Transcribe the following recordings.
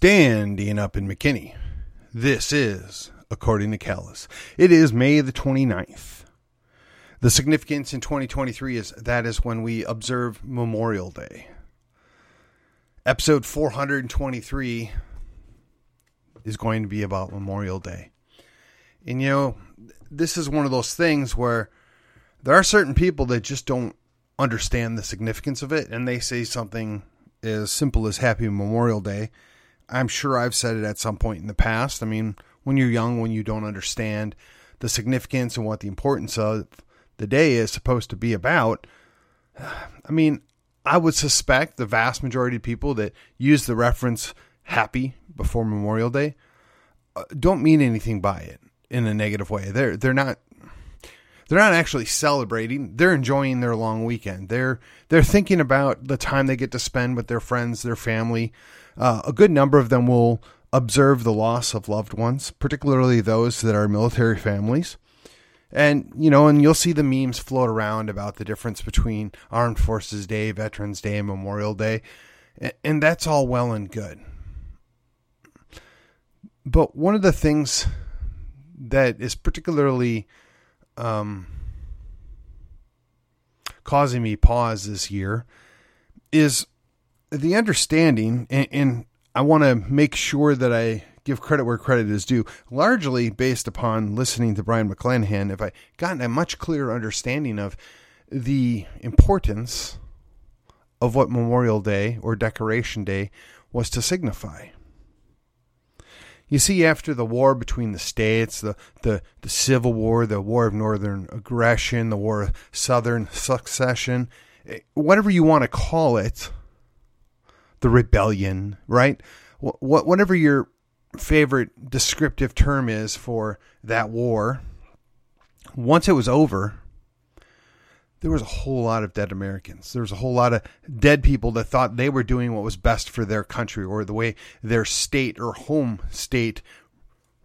Standing up in McKinney. This is according to Callus. It is May the 29th. The significance in 2023 is that is when we observe Memorial Day. Episode 423 is going to be about Memorial Day. And you know, this is one of those things where there are certain people that just don't understand the significance of it and they say something as simple as Happy Memorial Day. I'm sure I've said it at some point in the past. I mean, when you're young, when you don't understand the significance and what the importance of the day is supposed to be about, I mean, I would suspect the vast majority of people that use the reference happy before Memorial Day uh, don't mean anything by it in a negative way. They're they're not they're not actually celebrating. They're enjoying their long weekend. They're they're thinking about the time they get to spend with their friends, their family. Uh, a good number of them will observe the loss of loved ones, particularly those that are military families. And you know, and you'll see the memes float around about the difference between Armed Forces Day, Veterans Day, and Memorial Day, and that's all well and good. But one of the things that is particularly um, causing me pause this year is the understanding, and, and I want to make sure that I give credit where credit is due, largely based upon listening to Brion McClanahan. If I gotten a much clearer understanding of the importance of what Memorial Day or Decoration Day was to signify. You see, after the war between the states, the, the, the Civil War, the War of Northern Aggression, the War of Southern Succession, eh, whatever you want to call it, the rebellion, right? What, whatever your favorite descriptive term is for that war, once it was over, there was a whole lot of dead Americans. There was a whole lot of dead people that thought they were doing what was best for their country or the way their state or home state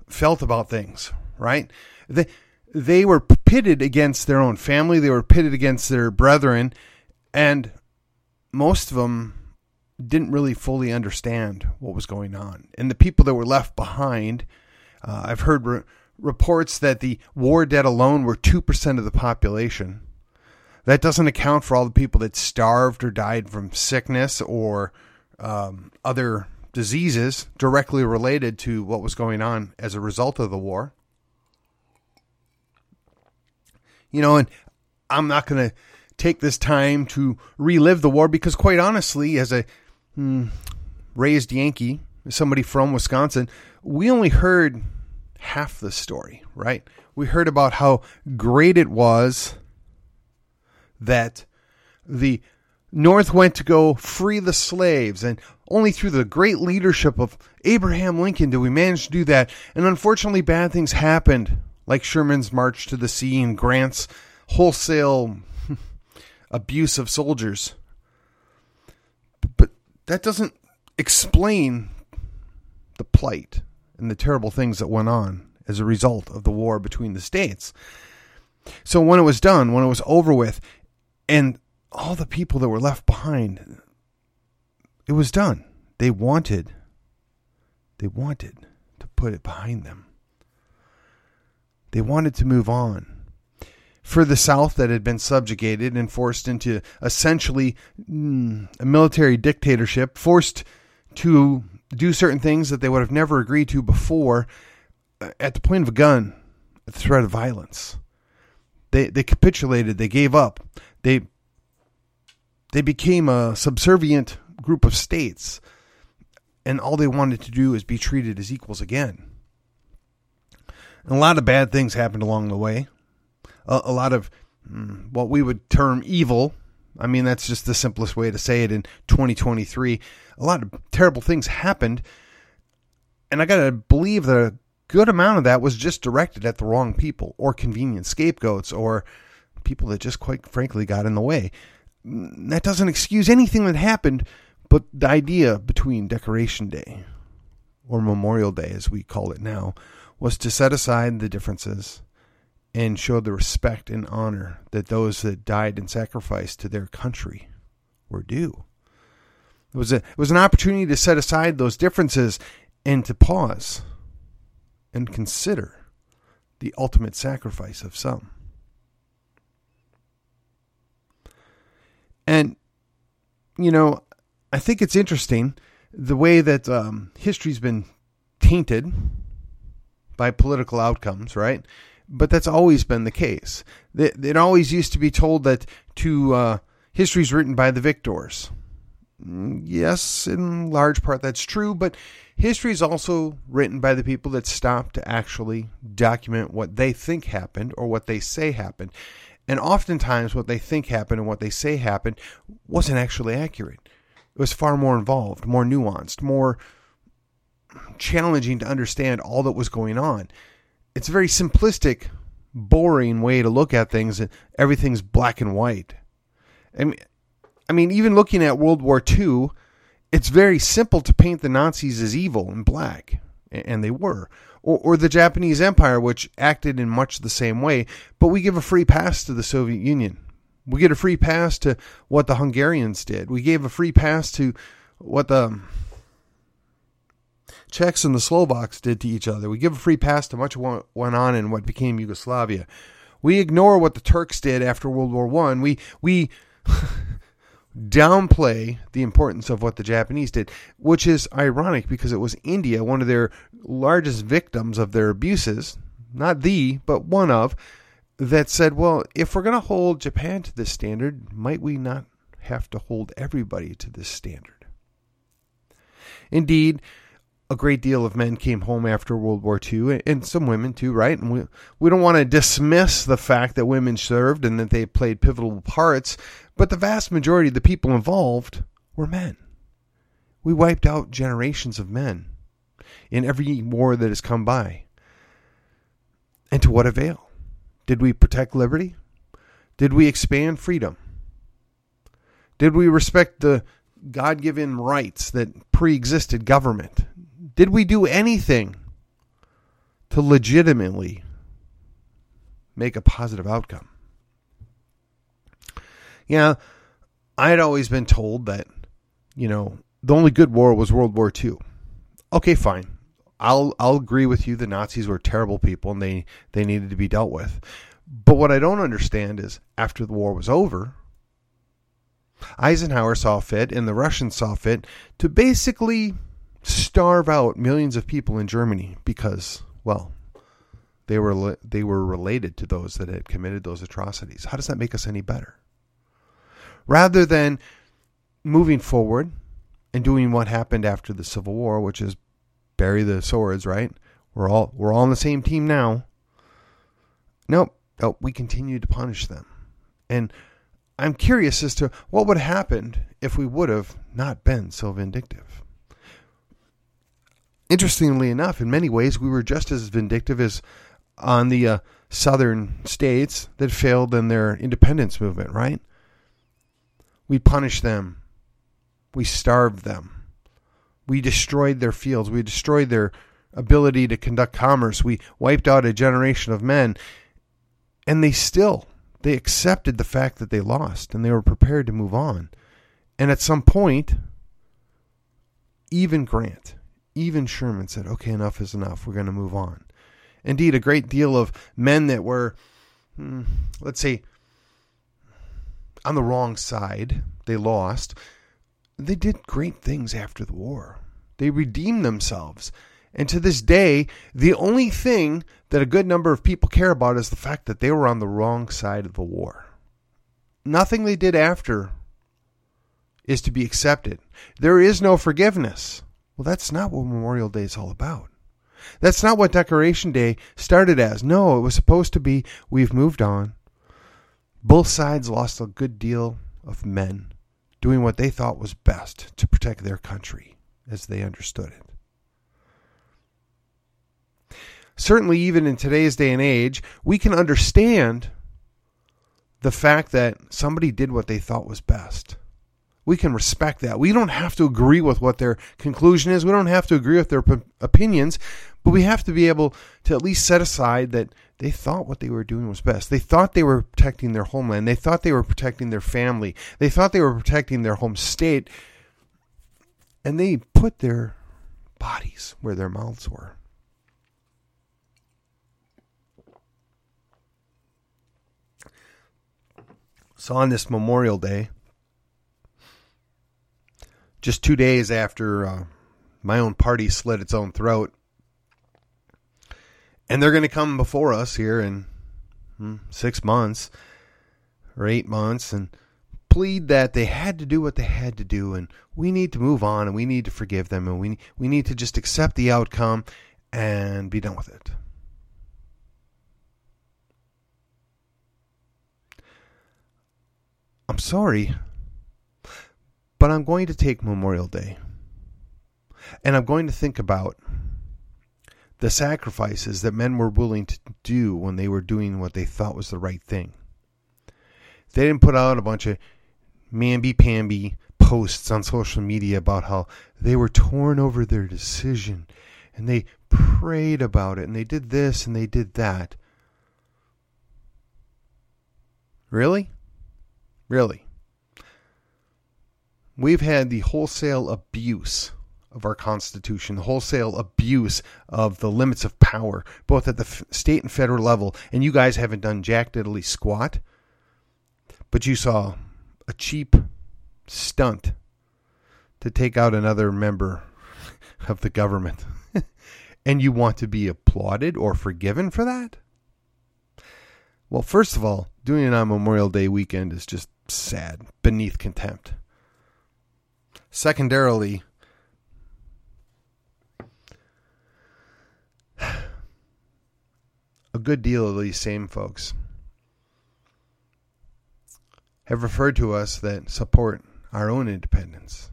felt about things, right? They, they were pitted against their own family, they were pitted against their brethren, and most of them didn't really fully understand what was going on. And the people that were left behind, uh, I've heard re- reports that the war dead alone were 2% of the population that doesn't account for all the people that starved or died from sickness or um, other diseases directly related to what was going on as a result of the war. You know, and I'm not going to take this time to relive the war because, quite honestly, as a hmm, raised Yankee, somebody from Wisconsin, we only heard half the story, right? We heard about how great it was that the North went to go free the slaves, and only through the great leadership of Abraham Lincoln did we manage to do that. And unfortunately, bad things happened, like Sherman's march to the sea and Grant's wholesale abuse of soldiers. But that doesn't explain the plight and the terrible things that went on as a result of the war between the states. So when it was done, when it was over with, and all the people that were left behind, it was done. They wanted, they wanted to put it behind them. They wanted to move on. For the South that had been subjugated and forced into essentially mm, a military dictatorship, forced to do certain things that they would have never agreed to before uh, at the point of a gun, at the threat of violence. They, they capitulated, they gave up. They they became a subservient group of states, and all they wanted to do is be treated as equals again. And a lot of bad things happened along the way. A, a lot of mm, what we would term evil. I mean, that's just the simplest way to say it in 2023. A lot of terrible things happened. And I got to believe that a good amount of that was just directed at the wrong people or convenient scapegoats or people that just quite frankly got in the way. That doesn't excuse anything that happened, but the idea between Decoration Day, or Memorial Day as we call it now, was to set aside the differences and show the respect and honor that those that died and sacrificed to their country were due. It was a it was an opportunity to set aside those differences and to pause and consider the ultimate sacrifice of some. And you know, I think it's interesting the way that um, history's been tainted by political outcomes, right? But that's always been the case. It, always used to be told that to uh, history's written by the victors. Yes, in large part that's true, but history is also written by the people that stop to actually document what they think happened or what they say happened. And oftentimes, what they think happened and what they say happened wasn't actually accurate. It was far more involved, more nuanced, more challenging to understand all that was going on. It's a very simplistic, boring way to look at things. Everything's black and white. I mean, I mean, even looking at World War II, it's very simple to paint the Nazis as evil and black, and they were. Or, or, the Japanese Empire, which acted in much the same way, but we give a free pass to the Soviet Union. We get a free pass to what the Hungarians did. We gave a free pass to what the Czechs and the Slovaks did to each other. We give a free pass to much of what went on in what became Yugoslavia. We ignore what the Turks did after World War One. We we downplay the importance of what the Japanese did, which is ironic because it was India, one of their largest victims of their abuses, not the, but one of, that said, well, if we're going to hold Japan to this standard, might we not have to hold everybody to this standard? Indeed, a great deal of men came home after World War II, and some women too, right? And we we don't want to dismiss the fact that women served and that they played pivotal parts, but the vast majority of the people involved were men. We wiped out generations of men in every war that has come by. And to what avail? Did we protect liberty? Did we expand freedom? Did we respect the God given rights that pre existed government? Did we do anything to legitimately make a positive outcome? Yeah, I had always been told that, you know, the only good war was World War II. Okay, fine. I'll I'll agree with you the Nazis were terrible people and they, they needed to be dealt with. But what I don't understand is after the war was over, Eisenhower saw fit and the Russians saw fit to basically starve out millions of people in Germany because, well, they were they were related to those that had committed those atrocities. How does that make us any better? Rather than moving forward and doing what happened after the Civil War, which is bury the swords, right? We're all we're all on the same team now. Nope, nope. We continue to punish them, and I'm curious as to what would have happened if we would have not been so vindictive. Interestingly enough, in many ways, we were just as vindictive as on the uh, southern states that failed in their independence movement, right? We punished them. We starved them. We destroyed their fields. We destroyed their ability to conduct commerce. We wiped out a generation of men. And they still, they accepted the fact that they lost and they were prepared to move on. And at some point, even Grant, even Sherman said, okay, enough is enough. We're going to move on. Indeed, a great deal of men that were, hmm, let's say, on the wrong side, they lost, they did great things after the war. They redeemed themselves. And to this day, the only thing that a good number of people care about is the fact that they were on the wrong side of the war. Nothing they did after is to be accepted. There is no forgiveness. Well, that's not what Memorial Day is all about. That's not what Decoration Day started as. No, it was supposed to be we've moved on. Both sides lost a good deal of men doing what they thought was best to protect their country as they understood it. Certainly, even in today's day and age, we can understand the fact that somebody did what they thought was best we can respect that. We don't have to agree with what their conclusion is. We don't have to agree with their p- opinions, but we have to be able to at least set aside that they thought what they were doing was best. They thought they were protecting their homeland. They thought they were protecting their family. They thought they were protecting their home state. and they put their bodies where their mouths were. So on this Memorial Day, just two days after uh, my own party slit its own throat, and they're going to come before us here in hmm, six months or eight months and plead that they had to do what they had to do, and we need to move on, and we need to forgive them, and we we need to just accept the outcome and be done with it. I'm sorry, but I'm going to take Memorial Day and I'm going to think about the sacrifices that men were willing to do when they were doing what they thought was the right thing. They didn't put out a bunch of mamby pamby posts on social media about how they were torn over their decision and they prayed about it and they did this and they did that. Really? Really. We've had the wholesale abuse of our Constitution, the wholesale abuse of the limits of power, both at the f- state and federal level, and you guys haven't done jack diddly squat. But you saw a cheap stunt to take out another member of the government. and you want to be applauded or forgiven for that? Well, first of all, doing it on Memorial Day weekend is just sad, beneath contempt. Secondarily, a good deal of these same folks have referred to us that support our own independence,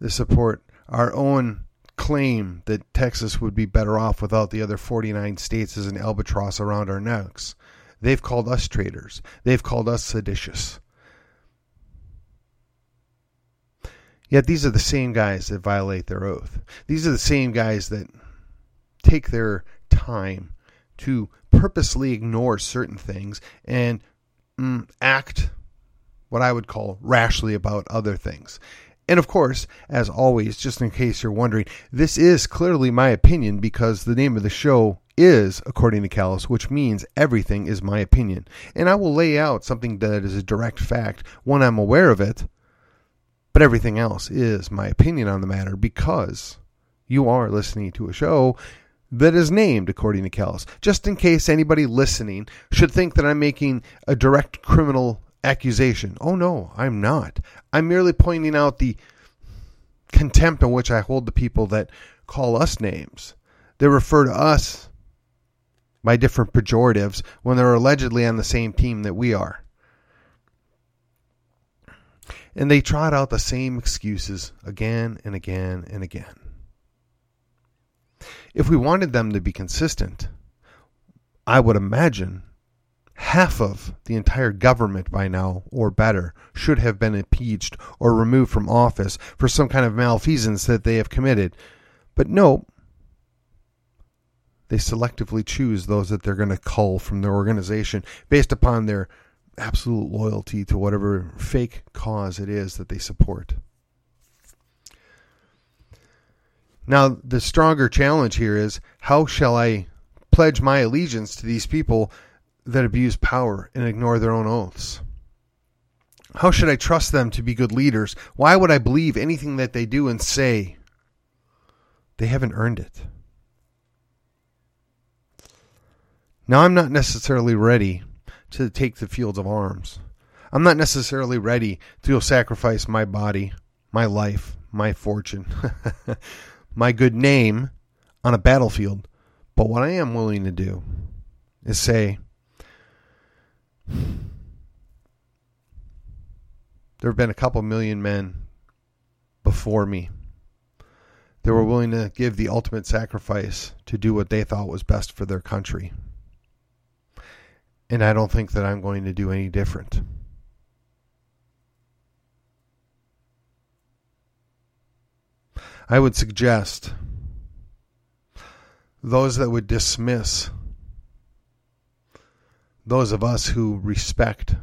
that support our own claim that Texas would be better off without the other 49 states as an albatross around our necks. They've called us traitors. They've called us seditious. Yet these are the same guys that violate their oath. These are the same guys that take their time to purposely ignore certain things and mm, act what I would call rashly about other things. And of course, as always, just in case you're wondering, this is clearly my opinion because the name of the show is according to Callus, which means everything is my opinion. And I will lay out something that is a direct fact when I'm aware of it but everything else is my opinion on the matter because you are listening to a show that is named according to Callus. Just in case anybody listening should think that I'm making a direct criminal accusation. Oh no, I'm not. I'm merely pointing out the contempt in which I hold the people that call us names. They refer to us by different pejoratives when they're allegedly on the same team that we are and they trot out the same excuses again and again and again. If we wanted them to be consistent, I would imagine half of the entire government by now, or better, should have been impeached or removed from office for some kind of malfeasance that they have committed. But no, they selectively choose those that they're going to cull from their organization based upon their absolute loyalty to whatever fake cause it is that they support. Now, the stronger challenge here is how shall I pledge my allegiance to these people that abuse power and ignore their own oaths? How should I trust them to be good leaders? Why would I believe anything that they do and say? They haven't earned it. Now, I'm not necessarily ready to take the fields of arms. I'm not necessarily ready to sacrifice my body, my life, my fortune, my good name on a battlefield. But what I am willing to do is say, there have been a couple million men before me that were willing to give the ultimate sacrifice to do what they thought was best for their country. And I don't think that I'm going to do any different. I would suggest those that would dismiss those of us who respect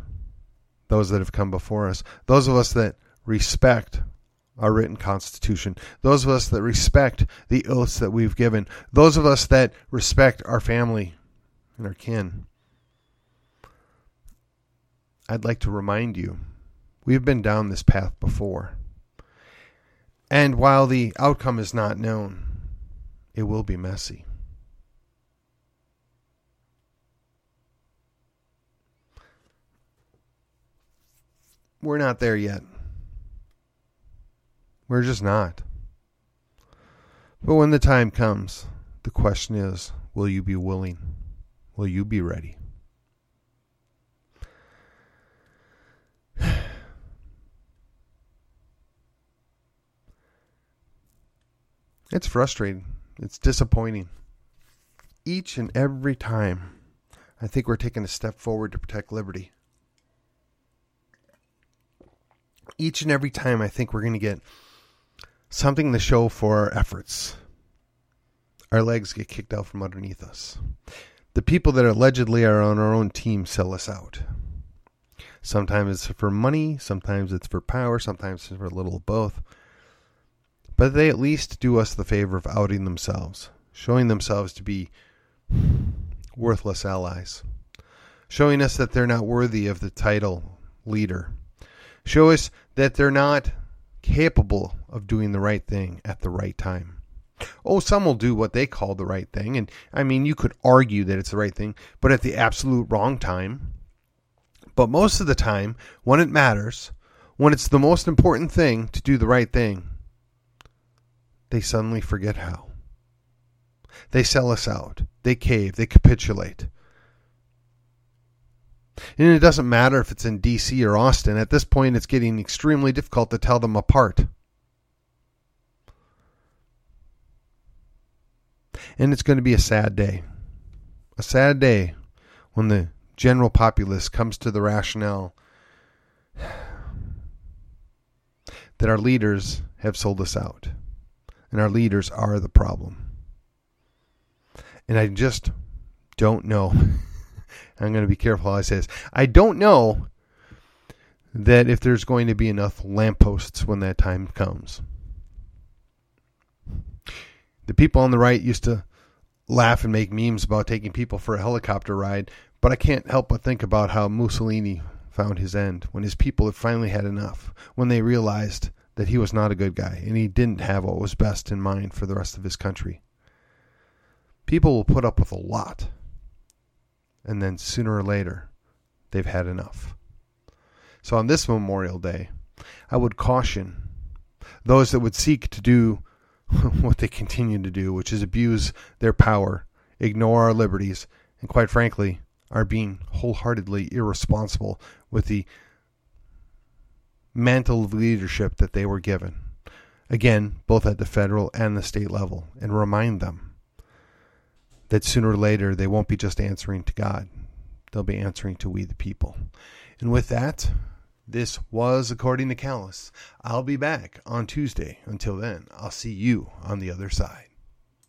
those that have come before us, those of us that respect our written constitution, those of us that respect the oaths that we've given, those of us that respect our family and our kin. I'd like to remind you we've been down this path before. And while the outcome is not known, it will be messy. We're not there yet. We're just not. But when the time comes, the question is will you be willing? Will you be ready? It's frustrating. It's disappointing. Each and every time, I think we're taking a step forward to protect liberty. Each and every time, I think we're going to get something to show for our efforts. Our legs get kicked out from underneath us. The people that allegedly are on our own team sell us out. Sometimes it's for money, sometimes it's for power, sometimes it's for a little of both. But they at least do us the favor of outing themselves, showing themselves to be worthless allies, showing us that they're not worthy of the title leader, show us that they're not capable of doing the right thing at the right time. Oh, some will do what they call the right thing. And I mean, you could argue that it's the right thing, but at the absolute wrong time. But most of the time, when it matters, when it's the most important thing to do the right thing, they suddenly forget how. They sell us out. They cave. They capitulate. And it doesn't matter if it's in DC or Austin. At this point, it's getting extremely difficult to tell them apart. And it's going to be a sad day. A sad day when the general populace comes to the rationale that our leaders have sold us out and our leaders are the problem. And I just don't know. I'm going to be careful how I say this. I don't know that if there's going to be enough lampposts when that time comes. The people on the right used to laugh and make memes about taking people for a helicopter ride, but I can't help but think about how Mussolini found his end when his people had finally had enough, when they realized that he was not a good guy and he didn't have what was best in mind for the rest of his country. People will put up with a lot, and then sooner or later, they've had enough. So on this Memorial Day, I would caution those that would seek to do what they continue to do, which is abuse their power, ignore our liberties, and quite frankly, are being wholeheartedly irresponsible with the mantle of leadership that they were given. Again, both at the federal and the state level, and remind them that sooner or later they won't be just answering to God, they'll be answering to we the people. And with that, this was According to Callus. I'll be back on Tuesday. Until then, I'll see you on the other side.